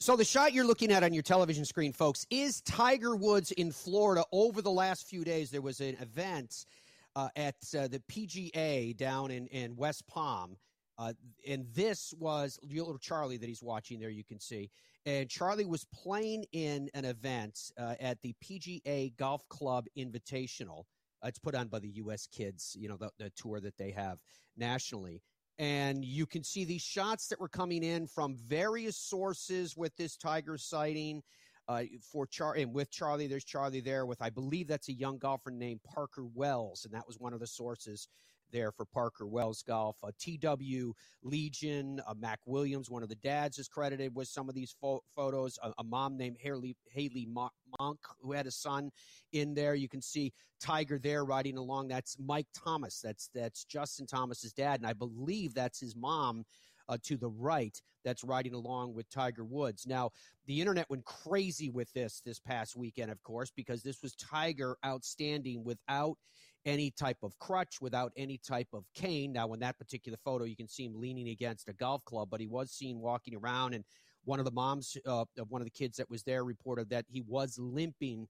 So the shot you're looking at on your television screen, folks, is Tiger Woods in Florida. Over the last few days, there was an event uh, at uh, the PGA down in, in West Palm. Uh, and this was little Charlie that he's watching there, you can see. And Charlie was playing in an event uh, at the PGA Golf Club Invitational. It's put on by the U.S. Kids, you know, the, the tour that they have nationally and you can see these shots that were coming in from various sources with this tiger sighting. Uh, for Char and with Charlie, there's Charlie there with I believe that's a young golfer named Parker Wells, and that was one of the sources there for Parker Wells Golf. Uh, TW Legion, uh, Mac Williams, one of the dads, is credited with some of these fo- photos. A, a, mom named Haley, Haley Monk, who had a son in there. You can see Tiger there riding along. That's Mike Thomas. That's that's Justin Thomas's dad, and I believe that's his mom. Uh, to the right that's riding along with Tiger Woods. Now, the internet went crazy with this this past weekend, of course, because this was Tiger outstanding without any type of crutch, without any type of cane. Now, in that particular photo, you can see him leaning against a golf club, but he was seen walking around. And one of the moms uh, of one of the kids that was there reported that he was limping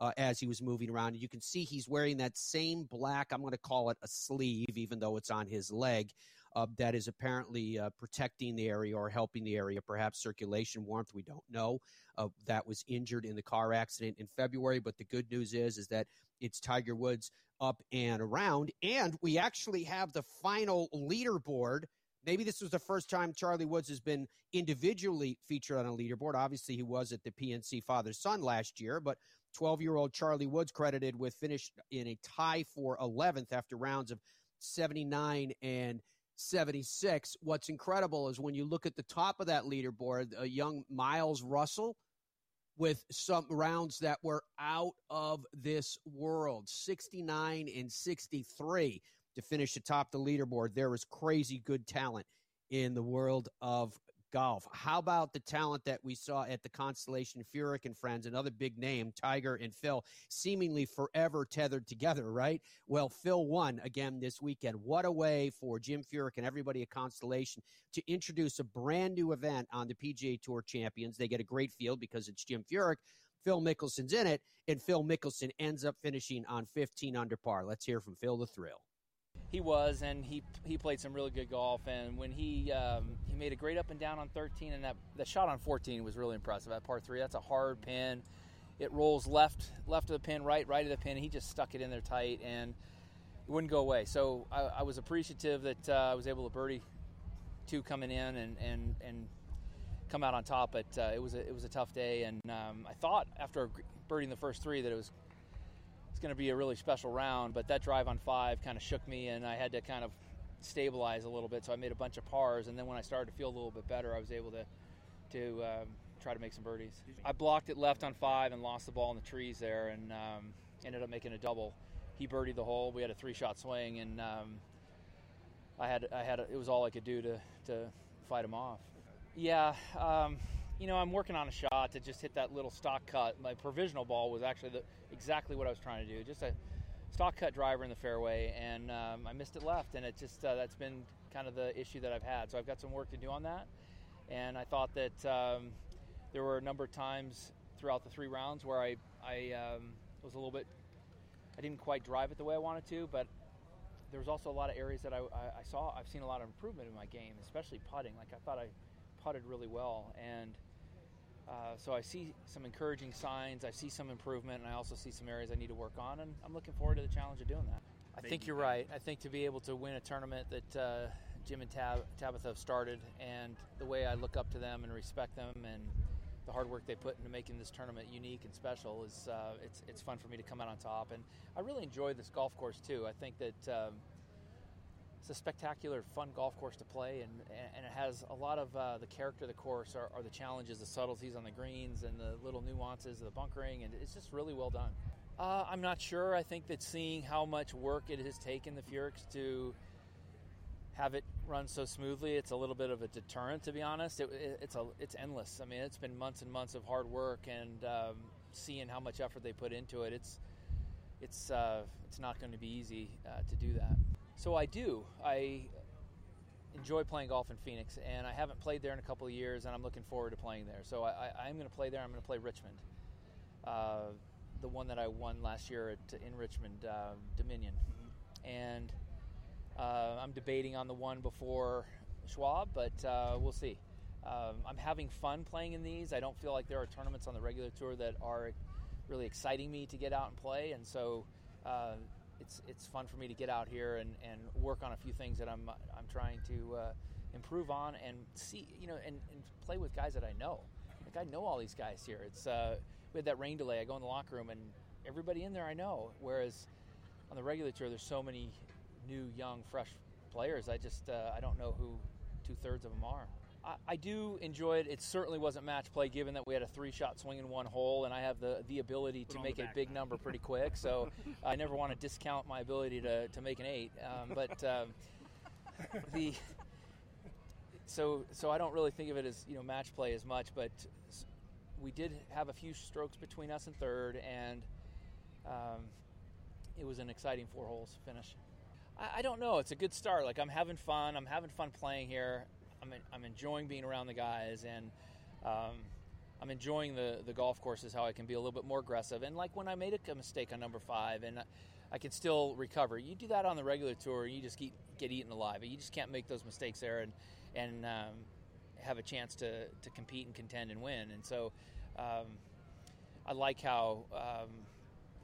uh, as he was moving around. And you can see he's wearing that same black, I'm going to call it a sleeve, even though it's on his leg, uh, that is apparently uh, protecting the area or helping the area, perhaps circulation warmth. We don't know. Uh, that was injured in the car accident in February. But the good news is, is that it's Tiger Woods up and around. And we actually have the final leaderboard. Maybe this was the first time Charlie Woods has been individually featured on a leaderboard. Obviously, he was at the PNC Father Son last year, but 12 year old Charlie Woods credited with finish in a tie for 11th after rounds of 79 and 76. What's incredible is when you look at the top of that leaderboard, a young Miles Russell with some rounds that were out of this world 69 and 63 to finish atop the leaderboard. There is crazy good talent in the world of golf. How about the talent that we saw at the Constellation Furyk and Friends, another big name, Tiger and Phil, seemingly forever tethered together, right? Well, Phil won again this weekend. What a way for Jim Furyk and everybody at Constellation to introduce a brand new event on the PGA Tour Champions. They get a great field because it's Jim Furyk. Phil Mickelson's in it, and Phil Mickelson ends up finishing on 15 under par. Let's hear from Phil the Thrill he was, and he he played some really good golf. And when he um, he made a great up and down on 13, and that the shot on 14 was really impressive. At par three, that's a hard pin. It rolls left left of the pin, right right of the pin. He just stuck it in there tight, and it wouldn't go away. So I, I was appreciative that uh, I was able to birdie two coming in and and and come out on top. But uh, it was a, it was a tough day, and um, I thought after birding the first three that it was it's going to be a really special round. But that drive on five kind of shook me, and I had to kind of stabilize a little bit. So I made a bunch of pars, and then when I started to feel a little bit better, I was able to to um, try to make some birdies. I blocked it left on five and lost the ball in the trees there, and um, ended up making a double. He birdied the hole. We had a three-shot swing, and um, I had I had a, it was all I could do to to fight him off. Yeah um, you know, I'm working on a shot to just hit that little stock cut. My provisional ball was actually the, exactly what I was trying to do, just a stock cut driver in the fairway, and um, I missed it left, and it just uh, that's been kind of the issue that I've had. So I've got some work to do on that, and I thought that um, there were a number of times throughout the three rounds where I I um, was a little bit I didn't quite drive it the way I wanted to, but there was also a lot of areas that I, I, I saw I've seen a lot of improvement in my game, especially putting. Like I thought I putted really well, and uh, so I see some encouraging signs. I see some improvement, and I also see some areas I need to work on. And I'm looking forward to the challenge of doing that. I think you're right. I think to be able to win a tournament that uh, Jim and Tab- Tabitha have started, and the way I look up to them and respect them, and the hard work they put into making this tournament unique and special is uh, it's it's fun for me to come out on top. And I really enjoy this golf course too. I think that. Um, it's a spectacular, fun golf course to play, and and it has a lot of uh, the character of the course are, are, the challenges, the subtleties on the greens, and the little nuances of the bunkering, and it's just really well done. Uh, I'm not sure. I think that seeing how much work it has taken the Furyks to have it run so smoothly, it's a little bit of a deterrent, to be honest. It, it, it's a it's endless. I mean, it's been months and months of hard work, and um, seeing how much effort they put into it, it's it's uh, it's not going to be easy uh, to do that. So I do. I enjoy playing golf in Phoenix, and I haven't played there in a couple of years, and I'm looking forward to playing there. So I, am going to play there. I'm going to play Richmond, uh, the one that I won last year at, in Richmond, uh, Dominion, mm-hmm. and uh, I'm debating on the one before Schwab, but uh, we'll see. Um, I'm having fun playing in these. I don't feel like there are tournaments on the regular tour that are really exciting me to get out and play, and so uh, it's it's fun for me to get out here and, and work on a few things that I'm I'm trying to uh, improve on and see you know and, and play with guys that I know. Like I know all these guys here. It's uh, we had that rain delay. I go in the locker room and everybody in there I know. Whereas on the regular tour, there's so many new, young, fresh players. I just uh, I don't know who two thirds of them are. I, do enjoy it. It certainly wasn't match play, given that we had a three-shot swing in one hole, and I have the the ability to make a big number pretty quick. So I never want to discount my ability to, to make an eight. Um, but um, the so so I don't really think of it as you know match play as much, but we did have a few strokes between us and third, and um, it was an exciting four holes finish. I, I, don't know. It's a good start. Like I'm having fun. I'm having fun playing here. I'm, I'm enjoying being around the guys and um, I'm enjoying the, the golf courses, how I can be a little bit more aggressive. And like when I made a mistake on number five and I can still recover. You do that on the regular tour, you just get, get eaten alive. You just can't make those mistakes there and, and um, have a chance to, to compete and contend and win. And so um, I like how um,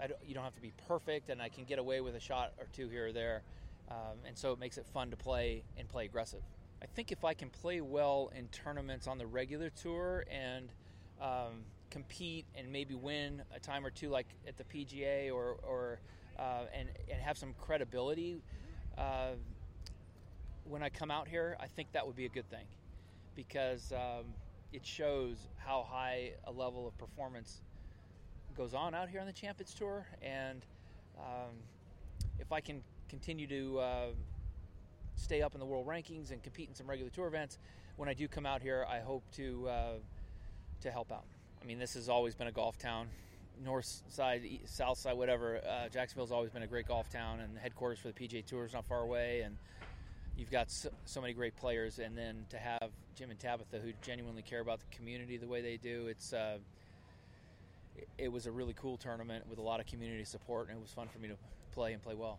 I don't, you don't have to be perfect and I can get away with a shot or two here or there. Um, and so it makes it fun to play and play aggressive. I think if I can play well in tournaments on the regular tour and um, compete and maybe win a time or two, like at the PGA, or, or uh, and and have some credibility uh, when I come out here, I think that would be a good thing. Because um, it shows how high a level of performance goes on out here on the Champions Tour, and um, if I can continue to uh, stay up in the world rankings and compete in some regular tour events. When I do come out here, I hope to uh, to help out. I mean, this has always been a golf town, north side, south side, whatever. Uh, Jacksonville's always been a great golf town, and the headquarters for the PGA Tour is not far away. And you've got so, so, many great players, and then to have Jim and Tabitha who genuinely care about the community the way they do, it's. Uh, it was a really cool tournament with a lot of community support, and it was fun for me to play and play well.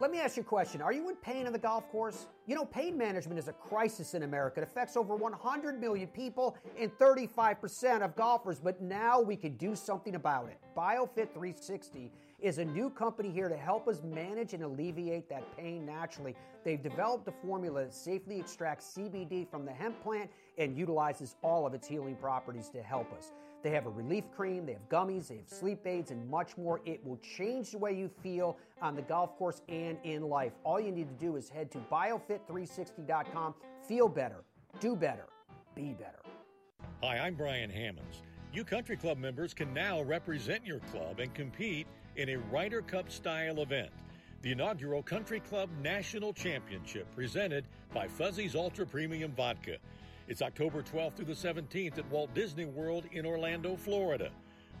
Let me ask you a question. Are you in pain on the golf course? You know, pain management is a crisis in America. It affects over 100 million people and 35% of golfers, but now we can do something about it. BioFit 360 is a new company here to help us manage and alleviate that pain naturally. They've developed a formula that safely extracts CBD from the hemp plant and utilizes all of its healing properties to help us. They have a relief cream, they have gummies, they have sleep aids, and much more. It will change the way you feel on the golf course and in life. All you need to do is head to biofit360.com. Feel better, do better, be better. Hi, I'm Brian Hammons. You country club members can now represent your club and compete in a Ryder Cup style event. The inaugural Country Club National Championship presented by Fuzzy's Ultra Premium Vodka. It's October 12th through the 17th at Walt Disney World in Orlando, Florida.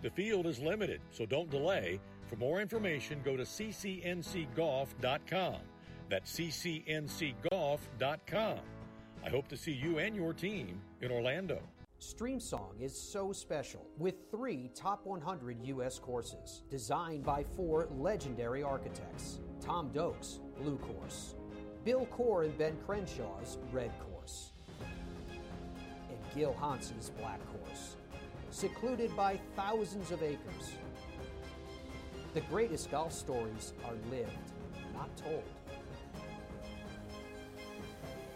The field is limited, so don't delay. For more information, go to ccncgolf.com. That's ccncgolf.com. I hope to see you and your team in Orlando. StreamSong is so special with three top 100 U.S. courses designed by four legendary architects Tom Doak's Blue Course, Bill Coore and Ben Crenshaw's Red Course Gil Hanse's Black Course, secluded by thousands of acres. The greatest golf stories are lived, not told.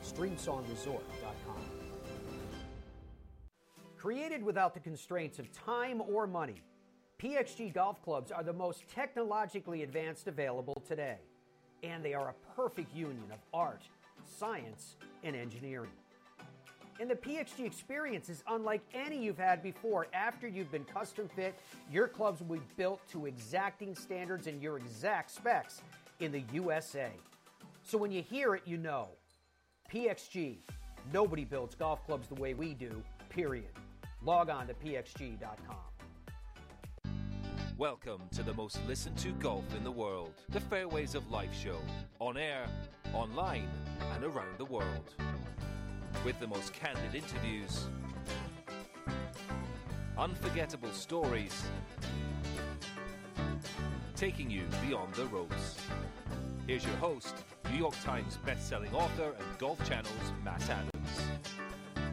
StreamSongResort.com. Created without the constraints of time or money, PXG golf clubs are the most technologically advanced available today, and they are a perfect union of art, science, and engineering. And the PXG experience is unlike any you've had before. After you've been custom fit, your clubs will be built to exacting standards and your exact specs in the USA. So when you hear it, you know. PXG, nobody builds golf clubs the way we do, period. Log on to pxg.com. Welcome to the most listened to golf in the world, the Fairways of Life show, on air, online, and around the world with the most candid interviews, unforgettable stories, taking you beyond the ropes. Here's your host, New York Times best-selling author and Golf Channel's Matt Adams.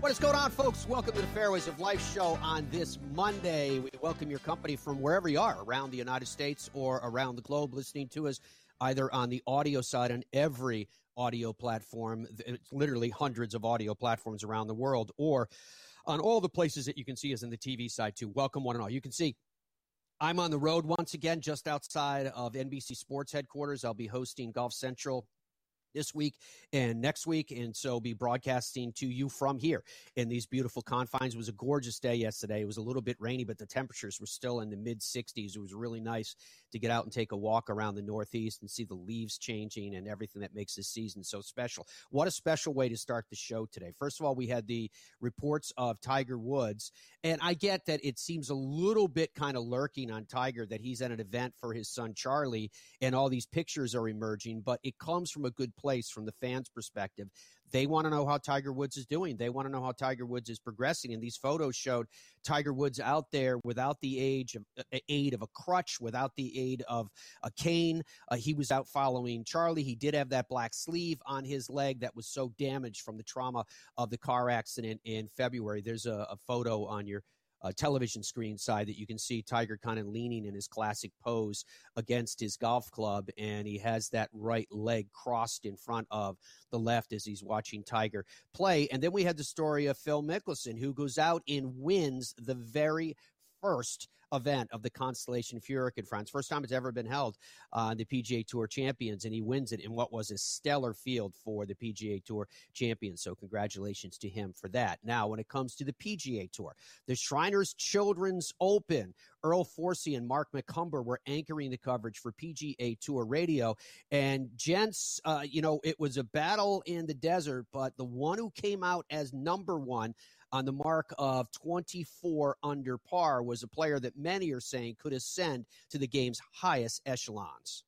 What is going on, folks? Welcome to the Fairways of Life show on this Monday. We welcome your company from wherever you are around the United States or around the globe, listening to us either on the audio side on every audio platform. It's literally hundreds of audio platforms around the world, or on all the places that you can see us in the TV side too. Welcome, one and all. You can see I'm on the road once again, just outside of NBC Sports headquarters. I'll be hosting Golf Central this week and next week and so be broadcasting to you from here in these beautiful confines. It was a gorgeous day yesterday. It was a little bit rainy but the temperatures were still in the mid 60s it was really nice to get out and take a walk around the northeast and see the leaves changing and everything that makes this season so special. What a special way to start the show today. First of all we had the reports of tiger woods and i get that it seems a little bit kind of lurking on tiger that he's at an event for his son charlie and all these pictures are emerging but it comes from a good place from the fans' perspective. They want to know how Tiger Woods is doing. They want to know how Tiger Woods is progressing. And these photos showed Tiger Woods out there without the of, uh, aid of a crutch, without the aid of a cane. Uh, he was out following Charlie. He did have that black sleeve on his leg that was so damaged from the trauma of the car accident in February. There's a, a photo on your uh, television screen side that you can see Tiger kind of leaning in his classic pose against his golf club, and he has that right leg crossed in front of the left as he's watching Tiger play. And then we had the story of Phil Mickelson, who goes out and wins the very first event of the Constellation Furyk and Friends. First time it's ever been held on uh, the PGA Tour Champions, and he wins it in what was a stellar field for the PGA Tour Champions. So, congratulations to him for that. Now, when it comes to the PGA Tour, the Shriners Children's Open, Earl Forrester and Mark McCumber were anchoring the coverage for PGA Tour Radio. And, gents, uh, you know, it was a battle in the desert, but the one who came out as number one on the mark of 24 under par was a player that many are saying could ascend to the game's highest echelons.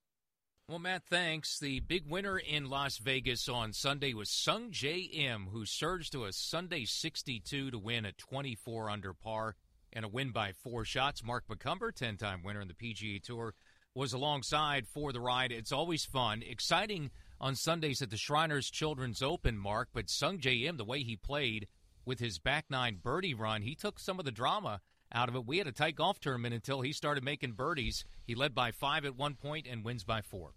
Well, Matt, thanks. The big winner in Las Vegas on Sunday was Sungjae Im, who surged to a Sunday 62 to win at 24 under par and a win by four shots. Mark McCumber, 10 time winner in the PGA Tour, was alongside for the ride. It's always fun, exciting on Sundays at the Shriners Children's Open, Mark, but Sungjae Im, the way he played with his back nine birdie run, he took some of the drama out of it. We had a tight golf tournament until he started making birdies. He led by five at one point and wins by four.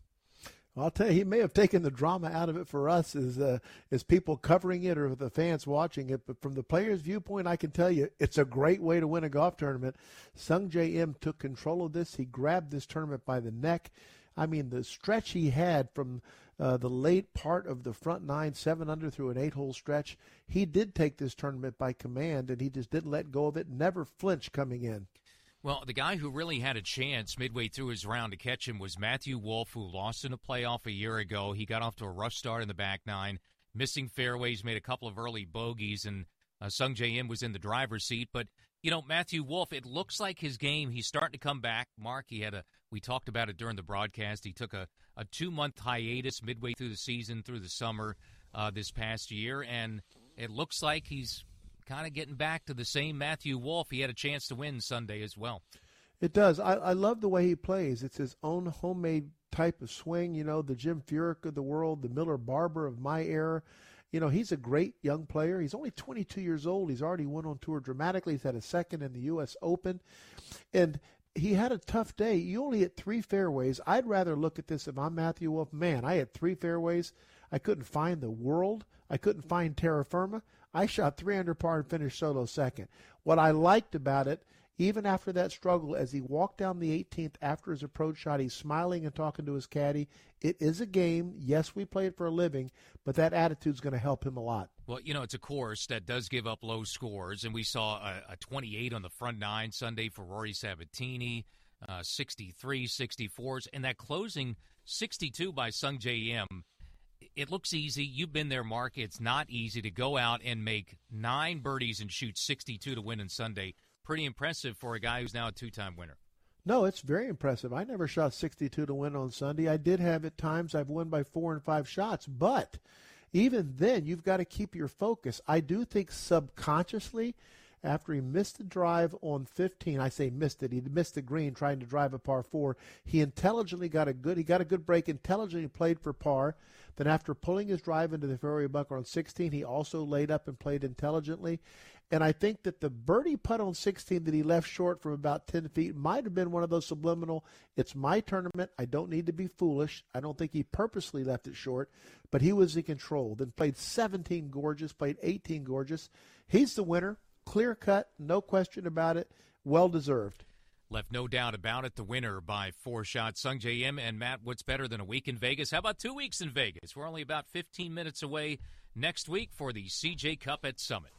I'll tell you, he may have taken the drama out of it for us as uh, as people covering it or the fans watching it. But from the player's viewpoint, I can tell you it's a great way to win a golf tournament. Sungjae Im took control of this. He grabbed this tournament by the neck. I mean, the stretch he had from uh, the late part of the front nine, seven under through an eight hole stretch, he did take this tournament by command, and he just didn't let go of it. Never flinched coming in. Well, the guy who really had a chance midway through his round to catch him was Matthew Wolff, who lost in a playoff a year ago. He got off to a rough start in the back nine, missing fairways, made a couple of early bogeys, and uh, Sungjae Im was in the driver's seat. But you know, Matthew Wolff, it looks like his game. He's starting to come back. Mark, he had a. We talked about it during the broadcast. He took a, a two month hiatus midway through the season, through the summer uh, this past year, and it looks like he's kind of getting back to the same Matthew Wolff. He had a chance to win Sunday as well. It does. I, I love the way he plays. It's his own homemade type of swing. You know, the Jim Furyk of the world, the Miller Barber of my era. You know, he's a great young player. He's only 22 years old. He's already won on tour dramatically. He's had a second in the U.S. Open. And he had a tough day. You only hit three fairways. I'd rather look at this if I'm Matthew Wolff. Man, I had three fairways. I couldn't find the world. I couldn't find terra firma. I shot three under par and finished solo second. What I liked about it, even after that struggle, as he walked down the 18th after his approach shot, he's smiling and talking to his caddy. It is a game. Yes, we play it for a living, but that attitude's going to help him a lot. Well, you know, it's a course that does give up low scores, and we saw a, a 28 on the front nine Sunday for Rory Sabatini, uh, 63, 64s, and that closing 62 by Sungjae Im it looks easy. You've been there, Mark. It's not easy to go out and make nine birdies and shoot 62 to win on Sunday. Pretty impressive for a guy who's now a two time winner. No, it's very impressive. I never shot 62 to win on Sunday. I did have at times I've won by four and five shots, but even then, you've got to keep your focus. I do think subconsciously, after he missed the drive on 15, I say missed it. He missed the green trying to drive a par four. He intelligently got a good. He got a good break. Intelligently played for par. Then, after pulling his drive into the fairway bunker on 16, he also laid up and played intelligently. And I think that the birdie putt on 16 that he left short from about 10 feet might have been one of those subliminal, it's my tournament. I don't need to be foolish. I don't think he purposely left it short, but he was in control. Then played 17 gorgeous, played 18 gorgeous. He's the winner. Clear cut, no question about it. Well deserved. Left no doubt about it. The winner by four shots, Sungjae Im and Matt. What's better than a week in Vegas? How about two weeks in Vegas? We're only about 15 minutes away next week for the CJ Cup at Summit.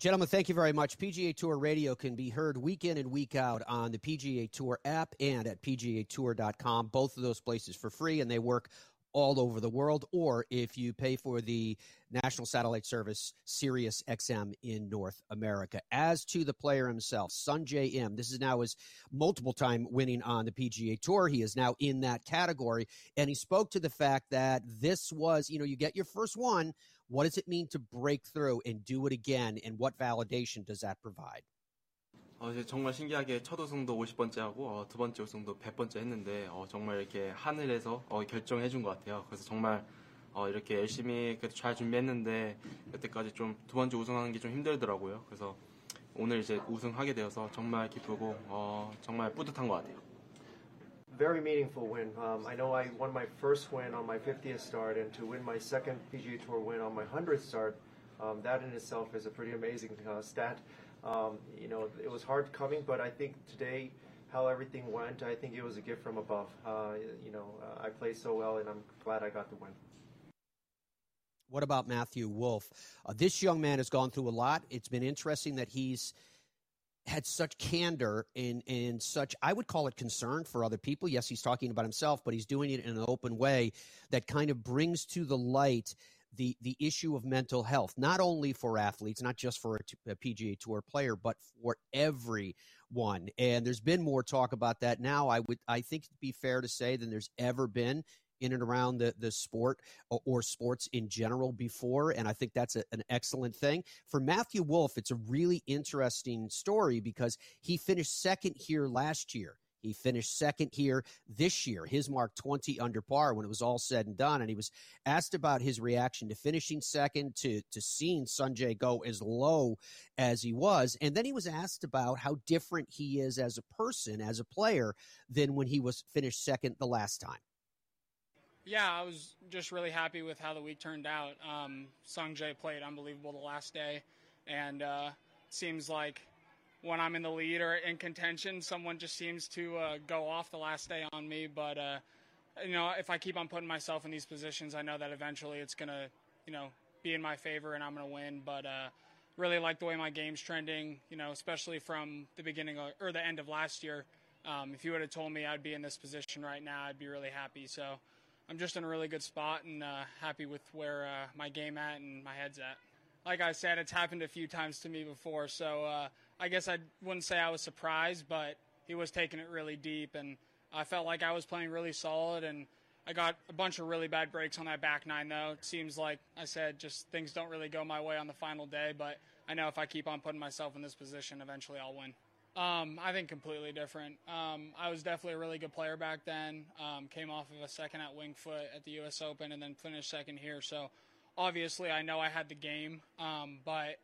Gentlemen, thank you very much. PGA Tour Radio can be heard week in and week out on the PGA Tour app and at PGAtour.com. Both of those places for free, and they work all over the world, or if you pay for the national satellite service Sirius XM in North America. As to the player himself, Sungjae Im, this is now his multiple time winning on the PGA Tour. He is now in that category, and he spoke to the fact that this was, you know, you get your first one. What does it mean to break through and do it again, and what validation does that provide? 어, 정말 신기하게 첫 우승도 50번째 하고 어, 두 번째 우승도 100번째 했는데 어, 정말 이렇게 하늘에서 어, 결정해 준 것 같아요. 그래서 정말 어, 이렇게 열심히 그래도 잘 준비했는데 여태까지 좀 두 번째 우승하는 게 좀 힘들더라고요. 그래서 오늘 이제 우승하게 되어서 정말 기쁘고 어, 정말 뿌듯한 것 같아요. Very meaningful win. Um, I know I won my first win on my 50th start, and to win my second PGA Tour win on my 100th start, um, that in itself is a pretty amazing uh, stat. Um, you know, it was hard coming, but I think today, how everything went, I think it was a gift from above. Uh, you know, uh, I played so well, and I'm glad I got the win. What about Matthew Wolff? Uh, this young man has gone through a lot. It's been interesting that he's had such candor and and such I would call it concern for other people. Yes, he's talking about himself, but he's doing it in an open way that kind of brings to the light the the issue of mental health, not only for athletes, not just for a, a PGA Tour player, but for everyone. And there's been more talk about that now. I would I think it'd be fair to say than there's ever been in and around the, the sport or, or sports in general before. And I think that's a, an excellent thing. For Matthew Wolff, it's a really interesting story because he finished second here last year He finished second here this year. His mark 20 under par when it was all said and done. And he was asked about his reaction to finishing second, to, to seeing Sungjae go as low as he was. And then he was asked about how different he is as a person, as a player, than when he was finished second the last time. Yeah, I was just really happy with how the week turned out. Um, Sungjae played unbelievable the last day, and uh, seems like when I'm in the lead or in contention, someone just seems to uh, go off the last day on me. But uh, you know, if I keep on putting myself in these positions, I know that eventually it's gonna, you know, be in my favor and I'm gonna win. But uh, really like the way my game's trending. You know, especially from the beginning of, or the end of last year. Um, if you would have told me I'd be in this position right now, I'd be really happy. So I'm just in a really good spot and uh, happy with where uh, my game at and my head's at. Like I said, it's happened a few times to me before, so uh, I guess I wouldn't say I was surprised, but he was taking it really deep, and I felt like I was playing really solid, and I got a bunch of really bad breaks on that back nine, though. It seems like I said, just things don't really go my way on the final day, but I know if I keep on putting myself in this position, eventually I'll win. Um, I think completely different. Um, I was definitely a really good player back then. Um, came off of a second at Winged Foot at the U.S. Open, and then finished second here. So obviously, I know I had the game, um, but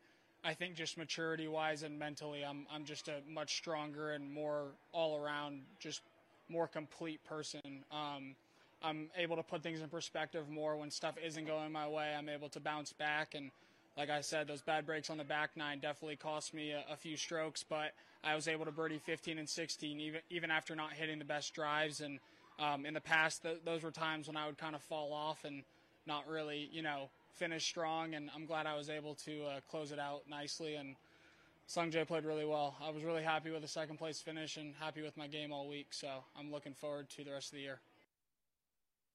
I think just maturity wise and mentally, I'm I'm just a much stronger and more all around, just more complete person. Um, I'm able to put things in perspective more when stuff isn't going my way. I'm able to bounce back and. Like I said, those bad breaks on the back nine definitely cost me a, a few strokes, but I was able to birdie 15 and 16, even even after not hitting the best drives. And um, in the past, th- those were times when I would kind of fall off and not really, you know, finish strong. And I'm glad I was able to uh, close it out nicely. And Sungjae played really well. I was really happy with the second place finish and happy with my game all week. So I'm looking forward to the rest of the year.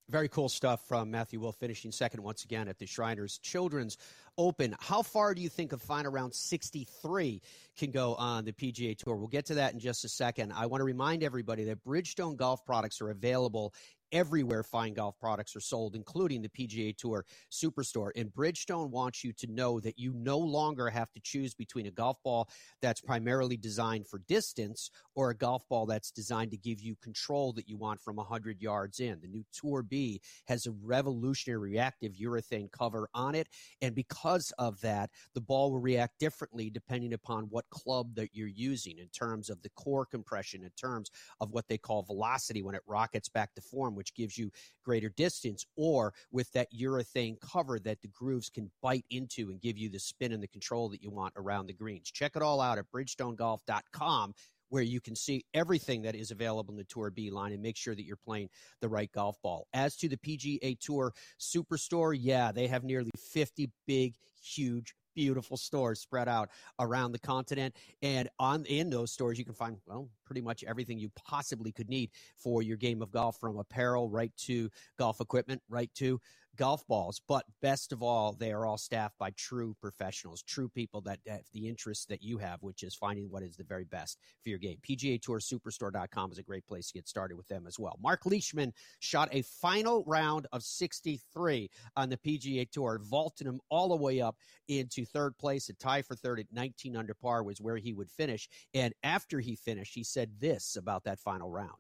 Very cool stuff from Matthew Wolff finishing second once again at the Shriners Children's Open. How far do you think a final round 63 can go on the PGA Tour? We'll get to that in just a second. I want to remind everybody that Bridgestone golf products are available everywhere fine golf products are sold, including the PGA Tour Superstore. And Bridgestone wants you to know that you no longer have to choose between a golf ball that's primarily designed for distance or a golf ball that's designed to give you control that you want from 100 yards in. The new Tour B has a revolutionary reactive urethane cover on it. And because of that, the ball will react differently depending upon what club that you're using in terms of the core compression, in terms of what they call velocity when it rockets back to form which gives you greater distance, or with that urethane cover that the grooves can bite into and give you the spin and the control that you want around the greens. Check it all out at bridgestonegolf.com where you can see everything that is available in the Tour B line and make sure that you're playing the right golf ball. As to the PGA Tour Superstore, yeah, they have nearly 50 big, huge beautiful stores spread out around the continent. And on in those stores, you can find well pretty much everything you possibly could need for your game of golf, from apparel right to golf equipment, right to golf balls. But best of all, they are all staffed by true professionals, true people that have the interest that you have, which is finding what is the very best for your game. PGA Tour Superstore.com is a great place to get started with them as well. Mark Leishman shot a final round of 63 on the PGA Tour, vaulting him all the way up into third place. A tie for third at 19 under par was where he would finish. And after he finished, he said this about that final round.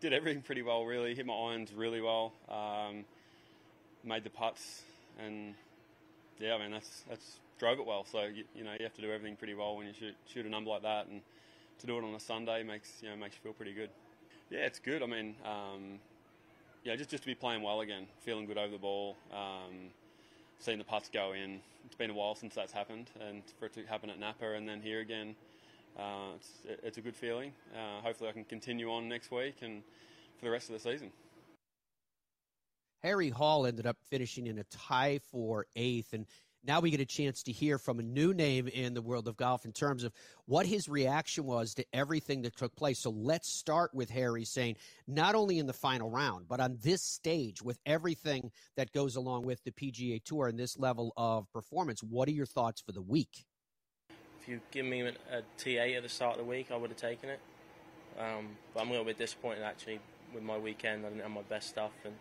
Did everything pretty well, really. Hit my irons really well. Um, made the putts, and yeah, I mean that's that's drove it well. So you, you, know you have to do everything pretty well when you shoot shoot a number like that, and to do it on a Sunday makes you know makes you feel pretty good. Yeah, it's good. I mean, um, yeah, just just to be playing well again, feeling good over the ball, um, seeing the putts go in. It's been a while since that's happened, and for it to happen at Napa and then here again, uh, it's it's a good feeling. Uh, hopefully, I can continue on next week and for the rest of the season. Harry Hall ended up finishing in a tie for eighth. And now we get a chance to hear from a new name in the world of golf in terms of what his reaction was to everything that took place. So let's start with Harry saying, not only in the final round, but on this stage with everything that goes along with the PGA Tour and this level of performance, what are your thoughts for the week? If you give me a T8 at the start of the week, I would have taken it. Um, but I'm a little bit disappointed actually with my weekend. I didn't have my best stuff and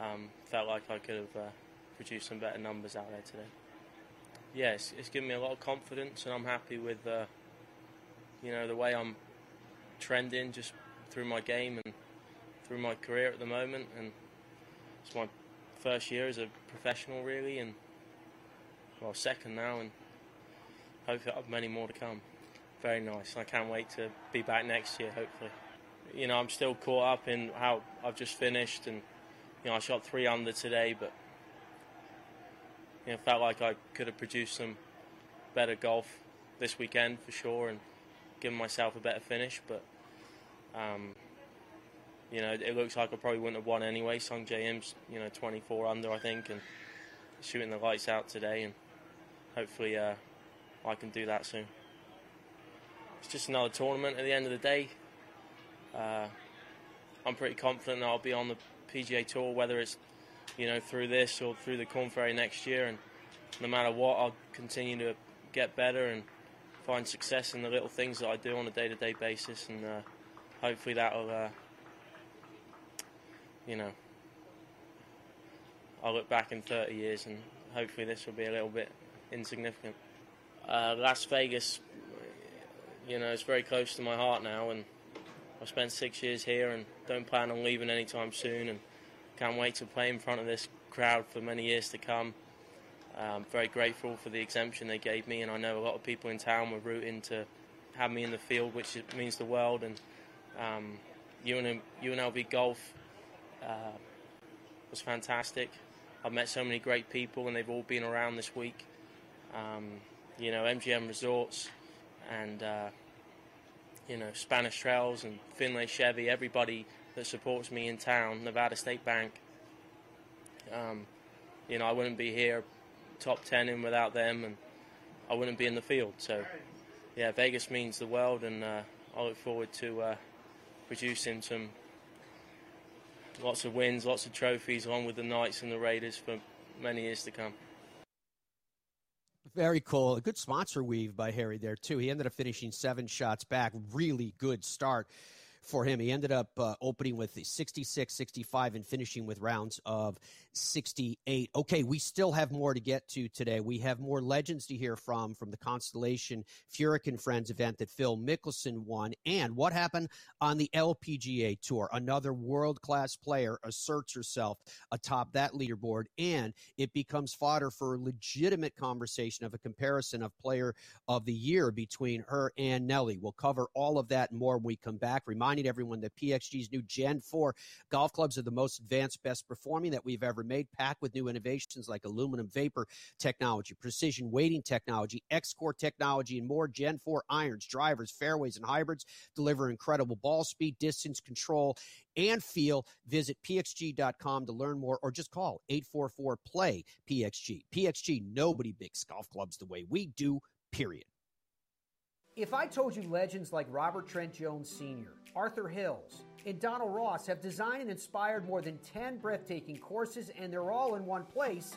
um, felt like I could have uh, produced some better numbers out there today. Yeah, it's, it's, given me a lot of confidence, and I'm happy with uh, you know the way I'm trending. Just through my game and through my career at the moment. And it's my first year as a professional, really, and well, second now, and hopefully I have many more to come. Very nice. I can't wait to be back next year, hopefully. You know, I'm still caught up in how I've just finished, and you know, I shot three under today, but you know, felt like I could have produced some better golf this weekend for sure, and given myself a better finish. But um, you know, it looks like I probably wouldn't have won anyway. Sungjae Im's, you know, 24 under, I think, and shooting the lights out today, and hopefully uh, I can do that soon. It's just another tournament at the end of the day. Uh, I'm pretty confident I'll be on the PGA Tour, whether it's you know through this or through the Korn Ferry next year, and no matter what, I'll continue to get better and find success in the little things that I do on a day-to-day basis, and uh, hopefully that'll uh, you know, I'll look back in 30 years and hopefully this will be a little bit insignificant. Uh, Las Vegas, you know, it's very close to my heart now, and I've spent six years here and don't plan on leaving anytime soon, and can't wait to play in front of this crowd for many years to come. I'm very grateful for the exemption they gave me, and I know a lot of people in town were rooting to have me in the field, which means the world. And um, UNLV Golf uh, was fantastic. I've met so many great people, and they've all been around this week. Um, you know, MGM Resorts and uh, you know Spanish Trails and Findlay Chevy. Everybody that supports me in town, Nevada State Bank. Um, you know, I wouldn't be here, top ten in without them, and I wouldn't be in the field. So, yeah, Vegas means the world, and uh, I look forward to uh, producing some lots of wins, lots of trophies, along with the Knights and the Raiders for many years to come. Very cool. A good sponsor weave by Harry there, too. He ended up finishing seven shots back. Really good start for him. He ended up uh, opening with 66, 65, and finishing with rounds of 68. Okay, we still have more to get to today. We have more legends to hear from from the Constellation Furyk and Friends event that Phil Mickelson won, and what happened on the LPGA Tour. Another world class player asserts herself atop that leaderboard, and it becomes fodder for a legitimate conversation of a comparison of player of the year between her and Nelly. We'll cover all of that and more when we come back. Reminding everyone that PXG's new Gen 4 golf clubs are the most advanced, best performing that we've ever ever made, packed with new innovations like aluminum vapor technology, precision weighting technology, X Core technology, and more. Gen 4 irons, drivers, fairways, and hybrids deliver incredible ball speed, distance control, and feel. Visit pxg.com to learn more or just call 844 play PXG. PXG, nobody makes golf clubs the way we do, period. If I told you legends like Robert Trent Jones Sr., Arthur Hills, and Donald Ross have designed and inspired more than 10 breathtaking courses, and they're all in one place.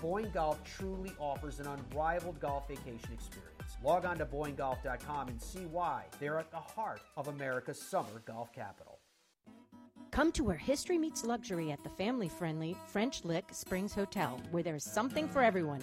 Boyne Golf truly offers an unrivaled golf vacation experience. Log on to BoyneGolf.com and see why they're at the heart of America's summer golf capital. Come to where history meets luxury at the family friendly French Lick Springs Hotel, where there's something for everyone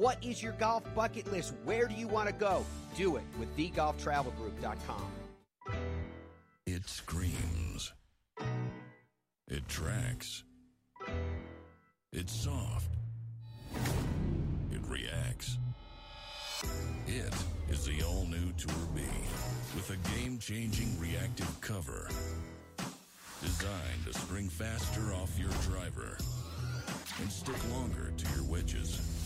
What is your golf bucket list? Where do you want to go? Do it with TheGolfTravelGroup.com. It screams. It tracks. It's soft. It reacts. It is the all new Tour B with a game changing reactive cover designed to spring faster off your driver and stick longer to your wedges.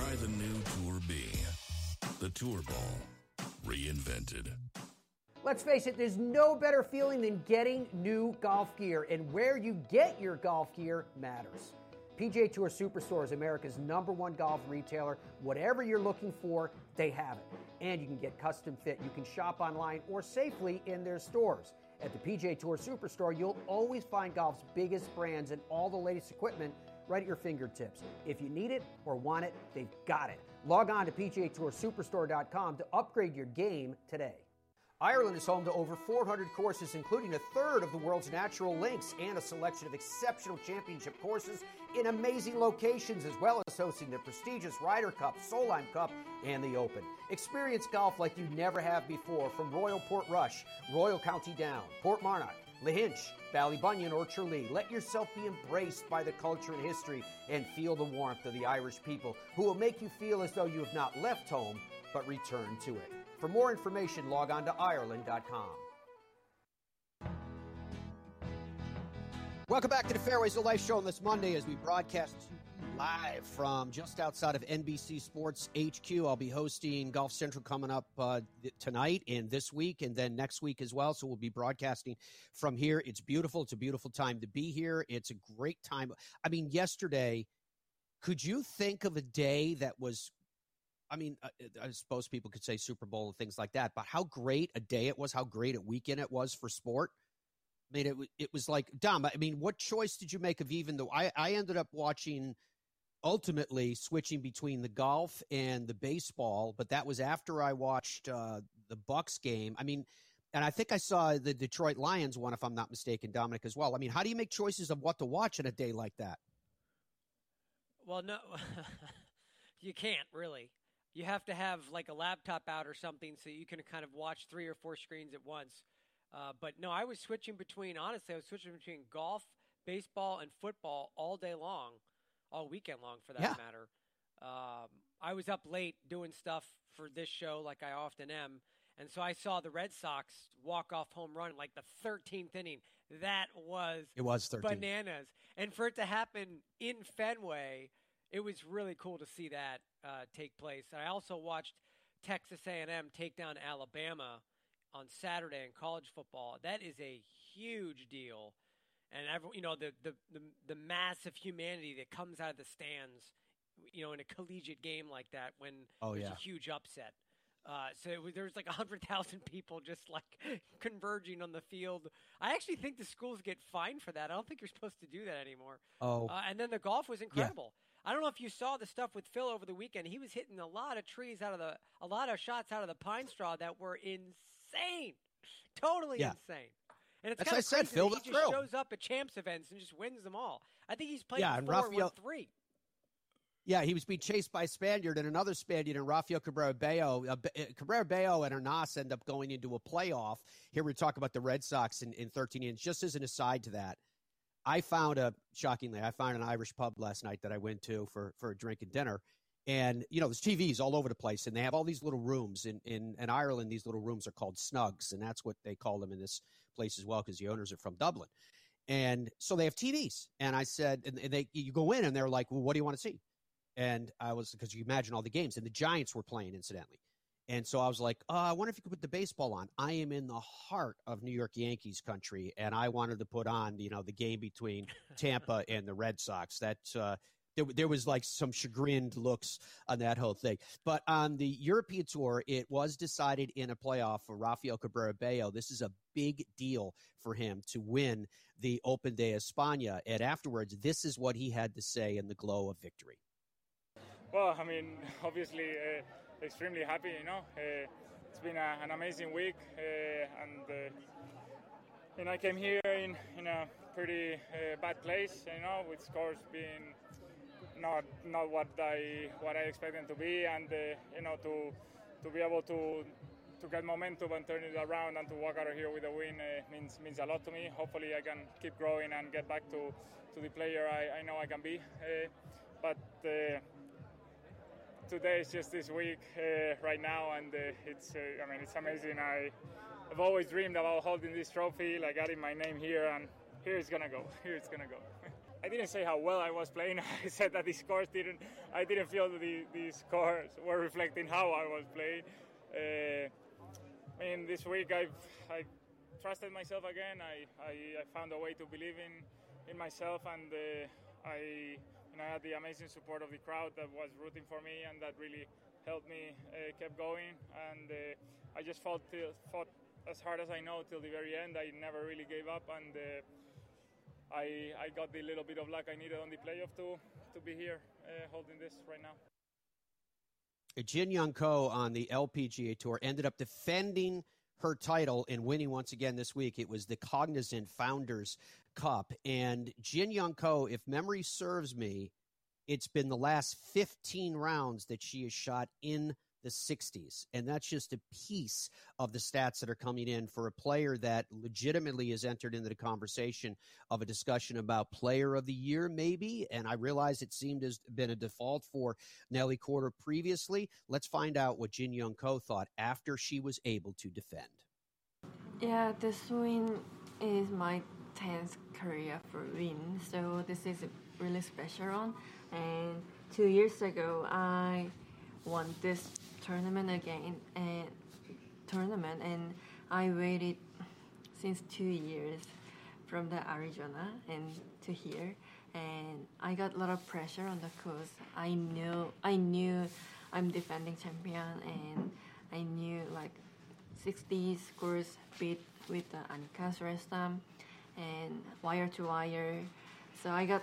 Try the new Tour B, the Tour Ball, reinvented. Let's face it, there's no better feeling than getting new golf gear, and where you get your golf gear matters. PGA Tour Superstore is America's number one golf retailer. Whatever you're looking for, they have it. And you can get custom fit. You can shop online or safely in their stores. At the PGA Tour Superstore, you'll always find golf's biggest brands and all the latest equipment right at your fingertips. If you need it or want it, they've got it. Log on to PGATourSuperstore.com to upgrade your game today. Ireland is home to over 400 courses, including a third of the world's natural links and a selection of exceptional championship courses in amazing locations, as well as hosting the prestigious Ryder Cup, Solheim Cup, and the Open. Experience golf like you never have before from Royal Portrush, Royal County Down, Portmarnock, Lahinch, Ballybunion, or Tralee. Let yourself be embraced by the culture and history and feel the warmth of the Irish people who will make you feel as though you have not left home but returned to it. For more information, log on to Ireland.com. Welcome back to the Fairways of Life show on this Monday as we broadcast live from just outside of NBC Sports HQ. I'll be hosting Golf Central coming up uh, tonight and this week and then next week as well. So we'll be broadcasting from here. It's beautiful. It's a beautiful time to be here. It's a great time. I mean, yesterday, could you think of a day that was I mean, I, I, suppose people could say Super Bowl and things like that, but how great a day it was, how great a weekend it was for sport. I mean, it it was like dumb. I mean, what choice did you make of even though I I ended up watching ultimately switching between the golf and the baseball, but that was after I watched uh, the Bucks game. I mean, and I think I saw the Detroit Lions one, if I'm not mistaken, Dominic as well. I mean, how do you make choices of what to watch in a day like that? Well, no, you can't really you have to have like a laptop out or something so you can kind of watch three or four screens at once. Uh, but no, I was switching between, honestly, I was switching between golf, baseball, and football all day long, all weekend long for that yeah. matter. Um, I was up late doing stuff for this show like I often am. And so I saw the Red Sox walk off home run like the 13th inning. That was it was 13. bananas. And for it to happen in Fenway, it was really cool to see that uh, take place. I also watched Texas A&M take down Alabama on Saturday in college football. That is a huge deal, and every, you know the, the the the mass of humanity that comes out of the stands, you know, in a collegiate game like that when oh, there's yeah. a huge upset. Uh, so was, there was like hundred thousand people just like converging on the field. I actually think the schools get fined for that. I don't think you're supposed to do that anymore. Oh, uh, and then the golf was incredible. Yeah. I don't know if you saw the stuff with Phil over the weekend. He was hitting a lot of trees out of the, a lot of shots out of the pine straw that were insane, totally yeah. insane. And it's That's kind I of said, crazy Phil he just shows up at champs events and just wins them all. I think he's played Yeah, and four Rafael- three. Yeah, he was being chased by a Spaniard and another Spaniard and Rafael Cabrera Bello. Uh, uh, Cabrera Bello and Arnaus end up going into a playoff. Here we talk about the Red Sox in, in 13 innings. Just as an aside to that, I found a shockingly, I found an Irish pub last night that I went to for for a drink and dinner. And you know, there's TVs all over the place, and they have all these little rooms in in, in Ireland. These little rooms are called snugs, and that's what they call them in this place as well, because the owners are from Dublin. And so they have TVs. And I said, and they you go in, and they're like, "Well, what do you want to see?" And I was because you imagine all the games, and the Giants were playing, incidentally. And so I was like, oh, I wonder if you could put the baseball on. I am in the heart of New York Yankees country, and I wanted to put on, you know, the game between Tampa and the Red Sox. That uh, there, there was like some chagrined looks on that whole thing. But on the European tour, it was decided in a playoff for Rafael Cabrera Bello. This is a big deal for him to win the Open de España. And afterwards, this is what he had to say in the glow of victory. Well, I mean, obviously, uh, extremely happy. You know, uh, it's been a, an amazing week, uh, and uh, you I came here in in a pretty uh, bad place. You know, with scores being not not what I what I expect them to be, and uh, you know, to to be able to to get momentum and turn it around and to walk out of here with a win uh, means means a lot to me. Hopefully, I can keep growing and get back to, to the player I, I know I can be. Uh, but uh, today is just this week uh, right now, and uh, it's I mean it's amazing. I I've always dreamed about holding this trophy, like adding my name here, and here it's gonna go. Here it's gonna go. I didn't say how well I was playing. I said that the scores didn't. I didn't feel that the, the scores were reflecting how I was playing. Uh, I mean, this week I've I trusted myself again. I, I, I found a way to believe in in myself, and uh, I I had the amazing support of the crowd that was rooting for me, and that really helped me uh, kept going. And uh, I just fought till, fought as hard as I know till the very end. I never really gave up, and uh, I I got the little bit of luck I needed on the playoff to to be here uh, holding this right now. Jin Young Ko on the LPGA Tour ended up defending her title and winning once again this week. It was the Cognizant Founders Cup. And Jin Young Ko, if memory serves me, it's been the last 15 rounds that she has shot in the 60s. And that's just a piece of the stats that are coming in for a player that legitimately has entered into the conversation of a discussion about player of the year, maybe. And I realize it seemed have been a default for Nelly Korda previously. Let's find out what Jin Young Ko thought after she was able to defend. Yeah, this win is my 10th career for win. So this is a really special one. And two years ago, I won this tournament again and tournament and I waited since two years from the Arizona and to here and I got a lot of pressure on the course. I knew I knew I'm defending champion and I knew like 60 scores beat with the Annika Sorenstam and wire to wire. So I got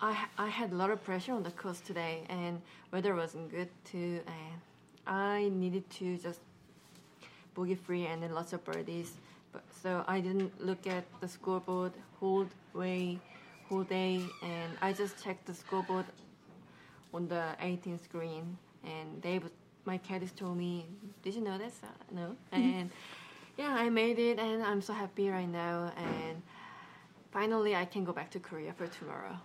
I I had a lot of pressure on the course today and weather wasn't good too and I needed to just bogey free and then lots of birdies. But so I didn't look at the scoreboard whole way, whole day, and I just checked the scoreboard on the 18th screen. And they, my caddies told me, "Did you know this?" Uh, no, and yeah, I made it, and I'm so happy right now. And finally, I can go back to Korea for tomorrow.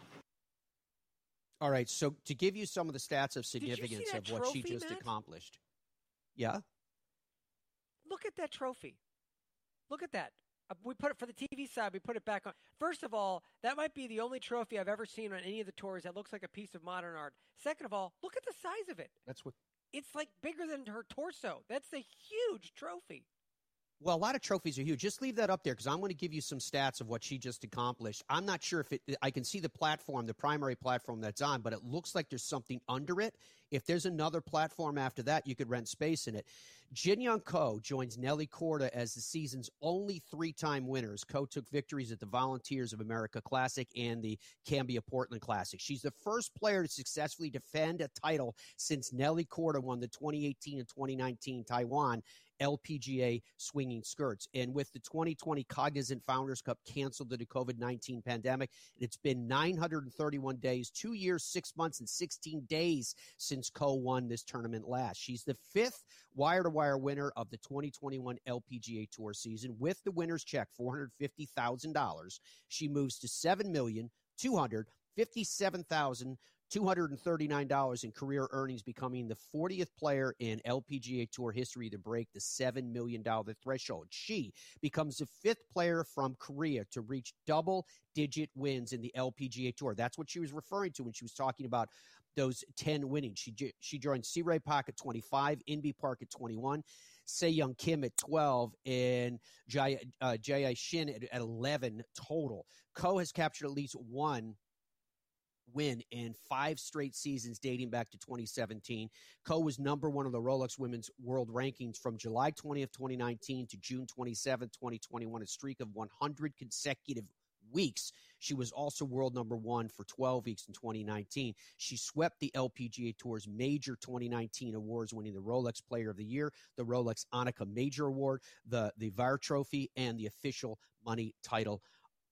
All right. So to give you some of the stats of significance of what trophy, she just Matt? accomplished. Yeah. Look at that trophy. Look at that. Uh, We put it for the TV side. We put it back on. First of all, that might be the only trophy I've ever seen on any of the tours that looks like a piece of modern art. Second of all, look at the size of it. That's what It's like bigger than her torso. That's a huge trophy. Well, a lot of trophies are huge. Just leave that up there because I'm going to give you some stats of what she just accomplished. I'm not sure if it, I can see the platform, the primary platform that's on, but it looks like there's something under it. If there's another platform after that, you could rent space in it. Jin Young Ko joins Nelly Korda as the season's only three time winners. Ko took victories at the Volunteers of America Classic and the Cambia Portland Classic. She's the first player to successfully defend a title since Nelly Korda won the 2018 and 2019 Taiwan LPGA swinging skirts. And with the 2020 Cognizant Founders Cup canceled due to COVID 19 pandemic, it's been 931 days, two years, six months, and 16 days since Ko won this tournament last. She's the fifth wire to wire winner of the 2021 LPGA Tour season. With the winner's check, $450,000, she moves to $7,257,000. $239 in career earnings, becoming the 40th player in LPGA Tour history to break the $7 million threshold. She becomes the fifth player from Korea to reach double digit wins in the LPGA Tour. That's what she was referring to when she was talking about those 10 winnings. She, she joined Se Ri Pak at 25, Inbee Park at 21. Se Young Kim at 12 and Jai, uh, Shin at, at 11 total. Ko has captured at least one win in five straight seasons dating back to 2017. Ko was number one on the Rolex Women's World Rankings from July 20th, 2019 to June 27th, 2021, a streak of 100 consecutive weeks. She was also world number one for 12 weeks in 2019. She swept the LPGA Tour's major 2019 awards, winning the Rolex Player of the Year, the Rolex Annika Major Award, the, the Vare Trophy, and the official money title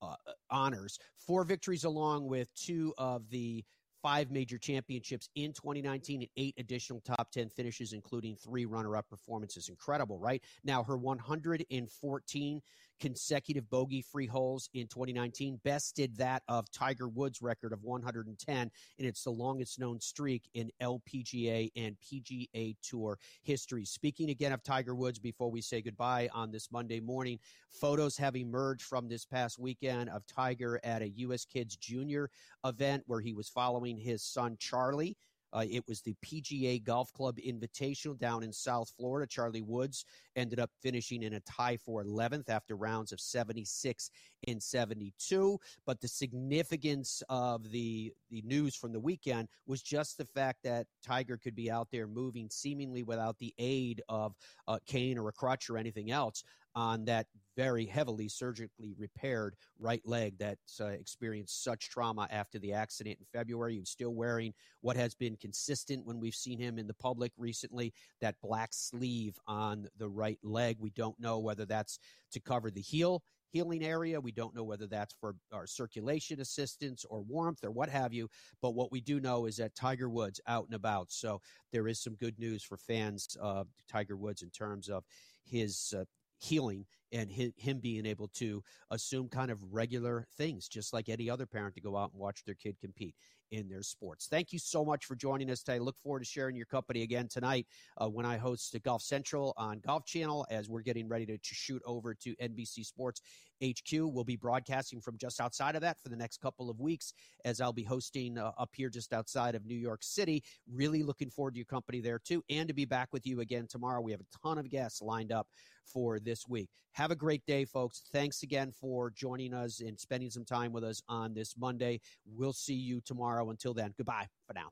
uh, honors. Four victories along with two of the five major championships in 2019 and eight additional top 10 finishes, including three runner up performances. Incredible, right? Now, her 114 consecutive bogey free holes in 2019 bested that of Tiger Woods' record of 110, and it's the longest known streak in LPGA and PGA Tour history. Speaking again of Tiger Woods, before we say goodbye on this Monday morning, photos have emerged from this past weekend of Tiger at a U.S. Kids Junior event where he was following his son Charlie uh, it was the PGA Golf Club Invitational down in South Florida. Charlie Woods ended up finishing in a tie for 11th after rounds of 76 and 72. But the significance of the the news from the weekend was just the fact that Tiger could be out there moving seemingly without the aid of a cane or a crutch or anything else on that very heavily surgically repaired right leg that uh, experienced such trauma after the accident in February. He's still wearing what has been consistent when we've seen him in the public recently that black sleeve on the right leg. We don't know whether that's to cover the heel healing area. We don't know whether that's for our circulation assistance or warmth or what have you. But what we do know is that Tiger Woods out and about. So there is some good news for fans of Tiger Woods in terms of his uh, healing and him being able to assume kind of regular things, just like any other parent to go out and watch their kid compete in their sports. Thank you so much for joining us today. Look forward to sharing your company again tonight uh, when I host Golf Central on Golf Channel as we're getting ready to, to shoot over to NBC Sports HQ. We'll be broadcasting from just outside of that for the next couple of weeks as I'll be hosting uh, up here just outside of New York City. Really looking forward to your company there too and to be back with you again tomorrow. We have a ton of guests lined up for this week. Have a great day, folks. Thanks again for joining us and spending some time with us on this Monday. We'll see you tomorrow. Until then, goodbye for now.